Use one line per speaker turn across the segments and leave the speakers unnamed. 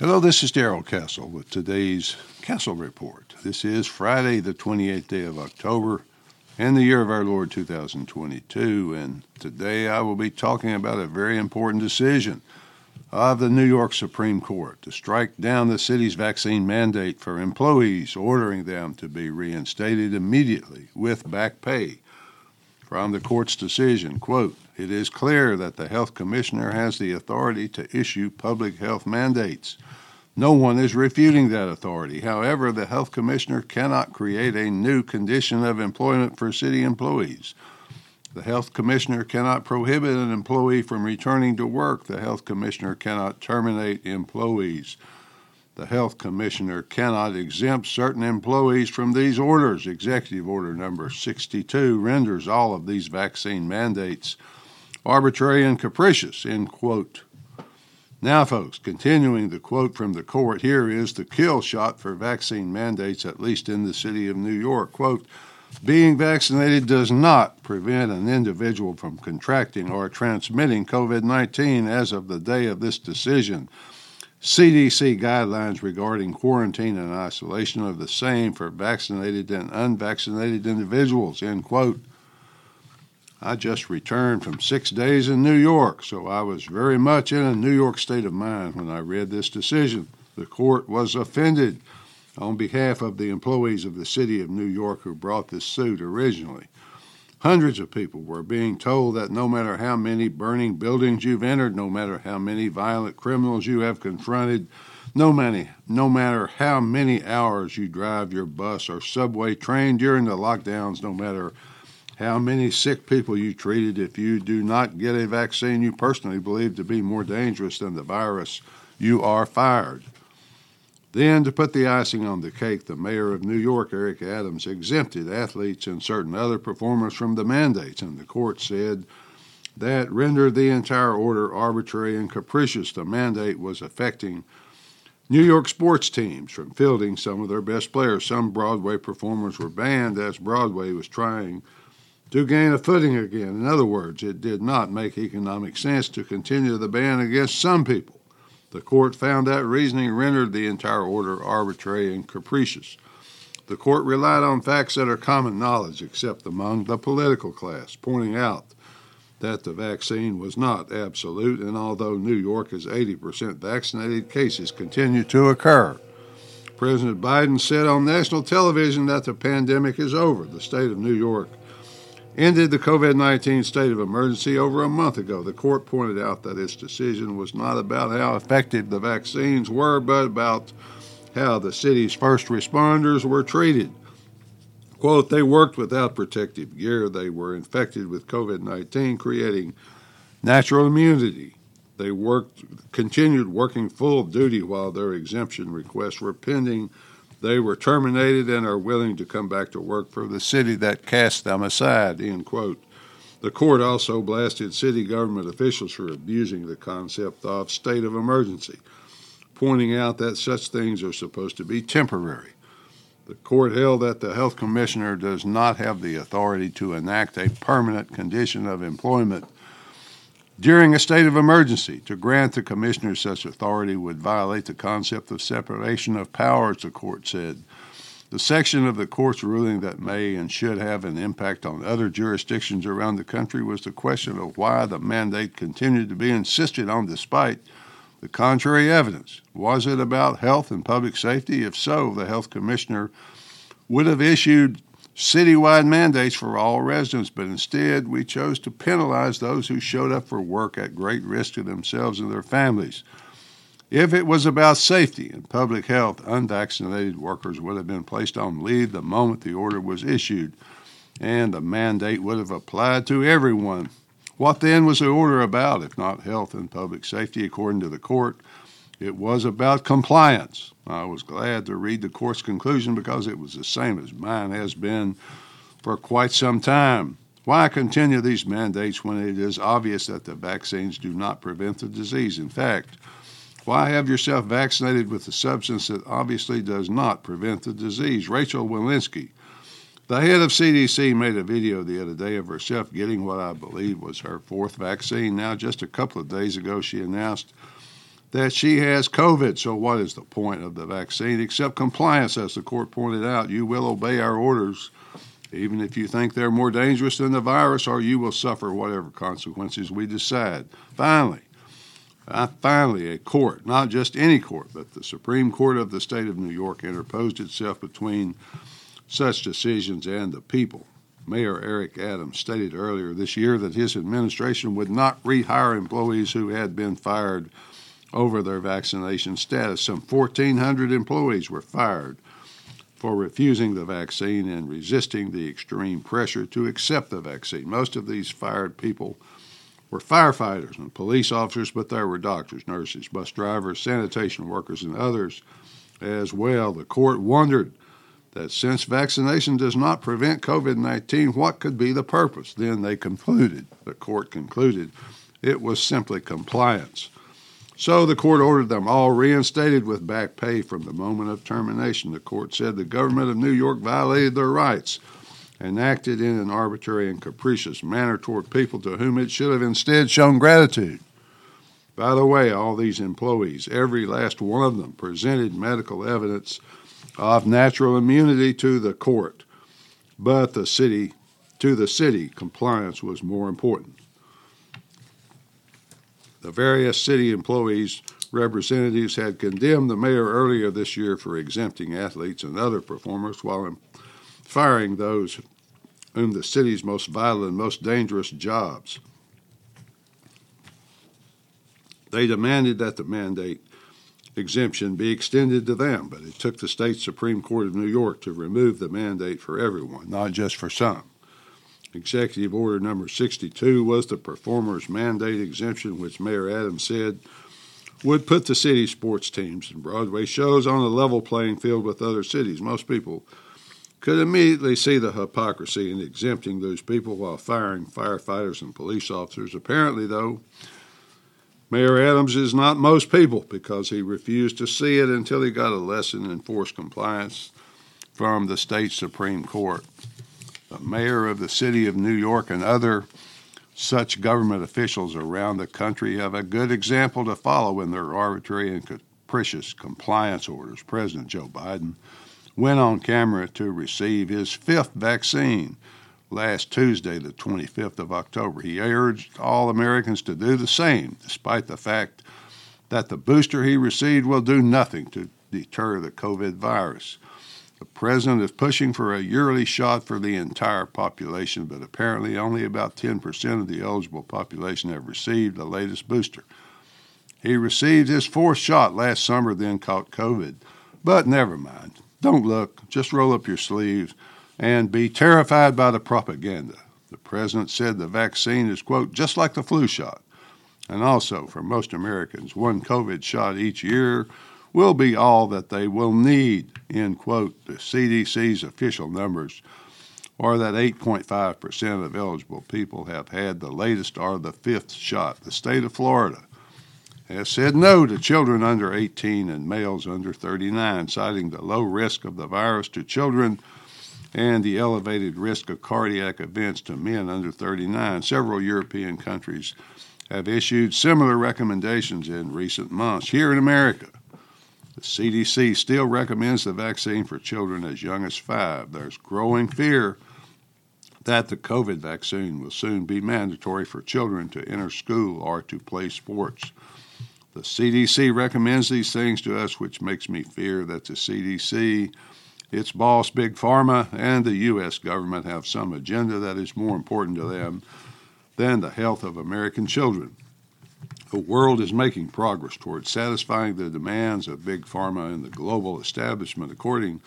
Hello, this is Darrell Castle with today's Castle Report. This is Friday, the 28th day of October, and the year of our Lord 2022. And today I will be talking about a very important decision of the New York Supreme Court to strike down the city's vaccine mandate for employees, ordering them to be reinstated immediately with back pay. From the court's decision, quote, it is clear that the health commissioner has the authority to issue public health mandates. No one is refuting that authority. However, the health commissioner cannot create a new condition of employment for city employees. The health commissioner cannot prohibit an employee from returning to work. The health commissioner cannot terminate employees. The health commissioner cannot exempt certain employees from these orders. Executive Order number 62 renders all of these vaccine mandates arbitrary and capricious, end quote. Now, folks, continuing the quote from the court, here is the kill shot for vaccine mandates, at least in the city of New York. Quote, being vaccinated does not prevent an individual from contracting or transmitting COVID 19 as of the day of this decision. CDC guidelines regarding quarantine and isolation are the same for vaccinated and unvaccinated individuals. End quote. I just returned from six days in New York, so I was very much in a New York state of mind when I read this decision. The court was offended on behalf of the employees of the city of New York who brought this suit originally. Hundreds of people were being told that no matter how many burning buildings you've entered, no matter how many violent criminals you have confronted, no many, no matter how many hours you drive your bus or subway train during the lockdowns, no matter how many sick people you treated if you do not get a vaccine you personally believe to be more dangerous than the virus, you are fired. Then, to put the icing on the cake, the mayor of New York, Eric Adams, exempted athletes and certain other performers from the mandates, and the court said that rendered the entire order arbitrary and capricious. The mandate was affecting New York sports teams from fielding some of their best players. Some Broadway performers were banned as Broadway was trying to gain a footing again. In other words, it did not make economic sense to continue the ban against some people. The court found that reasoning rendered the entire order arbitrary and capricious. The court relied on facts that are common knowledge, except among the political class, pointing out that the vaccine was not absolute, and although New York is 80% vaccinated, cases continue to occur. President Biden said on national television that the pandemic is over. The state of New York ended the COVID 19 state of emergency over a month ago. The court pointed out that its decision was not about how effective the vaccines were, but about how the city's first responders were treated. Quote, they worked without protective gear. They were infected with COVID 19, creating natural immunity. They worked, continued working full duty while their exemption requests were pending they were terminated and are willing to come back to work for the city that cast them aside. End quote. The court also blasted city government officials for abusing the concept of state of emergency, pointing out that such things are supposed to be temporary. The court held that the health commissioner does not have the authority to enact a permanent condition of employment during a state of emergency, to grant the commissioner such authority would violate the concept of separation of powers, the court said. The section of the court's ruling that may and should have an impact on other jurisdictions around the country was the question of why the mandate continued to be insisted on despite the contrary evidence. Was it about health and public safety? If so, the health commissioner would have issued citywide mandates for all residents, but instead we chose to penalize those who showed up for work at great risk to themselves and their families. If it was about safety and public health, unvaccinated workers would have been placed on leave the moment the order was issued, and the mandate would have applied to everyone. What then was the order about, if not health and public safety, according to the court? It was about compliance. I was glad to read the court's conclusion because it was the same as mine has been for quite some time. Why continue these mandates when it is obvious that the vaccines do not prevent the disease? In fact, why have yourself vaccinated with a substance that obviously does not prevent the disease? Rachel Walensky, the head of CDC, made a video the other day of herself getting what I believe was her fourth vaccine. Now, just a couple of days ago, she announced that she has COVID. So, what is the point of the vaccine except compliance? As the court pointed out, you will obey our orders, even if you think they're more dangerous than the virus, or you will suffer whatever consequences we decide. Finally, uh, finally, a court, not just any court, but the Supreme Court of the state of New York, interposed itself between such decisions and the people. Mayor Eric Adams stated earlier this year that his administration would not rehire employees who had been fired over their vaccination status. Some 1,400 employees were fired for refusing the vaccine and resisting the extreme pressure to accept the vaccine. Most of these fired people were firefighters and police officers, but there were doctors, nurses, bus drivers, sanitation workers, and others as well. The court wondered that since vaccination does not prevent COVID 19, what could be the purpose? Then they concluded, the court concluded, it was simply compliance. So the court ordered them all reinstated with back pay from the moment of termination. The court said the government of New York violated their rights and acted in an arbitrary and capricious manner toward people to whom it should have instead shown gratitude. By the way, all these employees, every last one of them, presented medical evidence of natural immunity to the court, but the city to the city compliance was more important. The various city employees representatives had condemned the mayor earlier this year for exempting athletes and other performers while firing those whom the city's most vital and most dangerous jobs. They demanded that the mandate exemption be extended to them, but it took the state Supreme Court of New York to remove the mandate for everyone, not just for some. Executive Order number 62 was the performer's mandate exemption, which Mayor Adams said would put the city's sports teams and Broadway shows on a level playing field with other cities. Most people could immediately see the hypocrisy in exempting those people while firing firefighters and police officers. Apparently, though, Mayor Adams is not most people because he refused to see it until he got a lesson in forced compliance from the state Supreme Court. The mayor of the city of New York and other such government officials around the country have a good example to follow in their arbitrary and capricious compliance orders. President Joe Biden went on camera to receive his fifth vaccine last Tuesday, the 25th of October. He urged all Americans to do the same, despite the fact that the booster he received will do nothing to deter the COVID virus. The president is pushing for a yearly shot for the entire population, but apparently only about 10% of the eligible population have received the latest booster. He received his fourth shot last summer, then caught COVID. But never mind. Don't look, just roll up your sleeves and be terrified by the propaganda. The president said the vaccine is, quote, just like the flu shot. And also, for most Americans, one COVID shot each year will be all that they will need, end quote. The CDC's official numbers are that 8.5% of eligible people have had the latest or the fifth shot. The state of Florida has said no to children under 18 and males under 39, citing the low risk of the virus to children and the elevated risk of cardiac events to men under 39. Several European countries have issued similar recommendations in recent months. Here in America, CDC still recommends the vaccine for children as young as five. There's growing fear that the COVID vaccine will soon be mandatory for children to enter school or to play sports. The CDC recommends these things to us, which makes me fear that the CDC, its boss, Big Pharma, and the U.S. government have some agenda that is more important to them than the health of American children. The world is making progress towards satisfying the demands of Big Pharma and the global establishment. According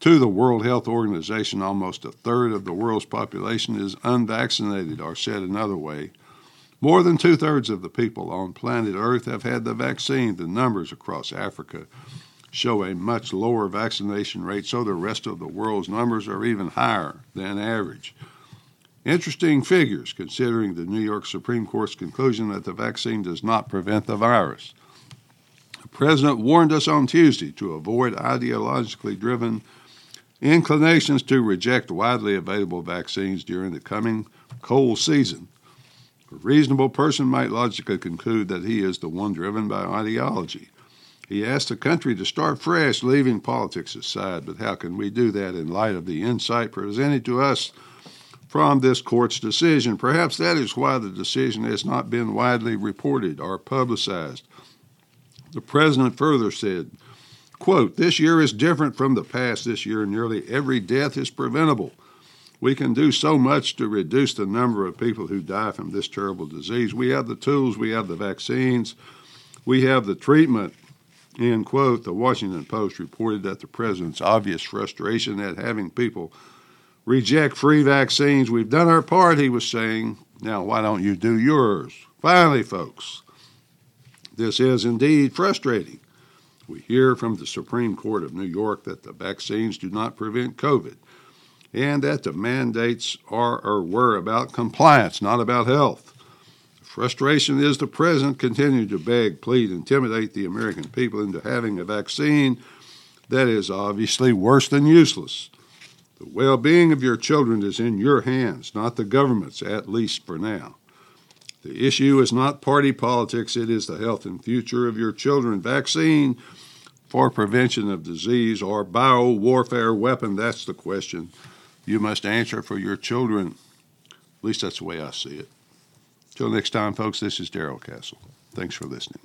to the World Health Organization, almost a third of the world's population is unvaccinated, or said another way, more than two thirds of the people on planet Earth have had the vaccine. The numbers across Africa show a much lower vaccination rate, so the rest of the world's numbers are even higher than average. Interesting figures considering the New York Supreme Court's conclusion that the vaccine does not prevent the virus. The president warned us on Tuesday to avoid ideologically driven inclinations to reject widely available vaccines during the coming cold season A reasonable person might logically conclude that he is the one driven by ideology. He asked the country to start fresh, leaving politics aside. But how can we do that in light of the insight presented to us from this court's decision? Perhaps that is why the decision has not been widely reported or publicized. The president further said, quote, This year is different from the past. This year, nearly every death is preventable. We can do so much to reduce the number of people who die from this terrible disease. We have the tools, we have the vaccines, we have the treatment. End quote. The Washington Post reported that the president's obvious frustration at having people reject free vaccines. We've done our part, he was saying. Now, why don't you do yours? Finally, folks, this is indeed frustrating. We hear from the Supreme Court of New York that the vaccines do not prevent COVID and that the mandates are or were about compliance, not about health. Frustration is the president continuing to beg, plead, intimidate the American people into having a vaccine that is obviously worse than useless. The well being of your children is in your hands, not the government's, at least for now. The issue is not party politics, it is the health and future of your children. Vaccine for prevention of disease or bio warfare weapon, that's the question you must answer for your children. At least that's the way I see it. Till next time, folks, this is Darrell Castle. Thanks for listening.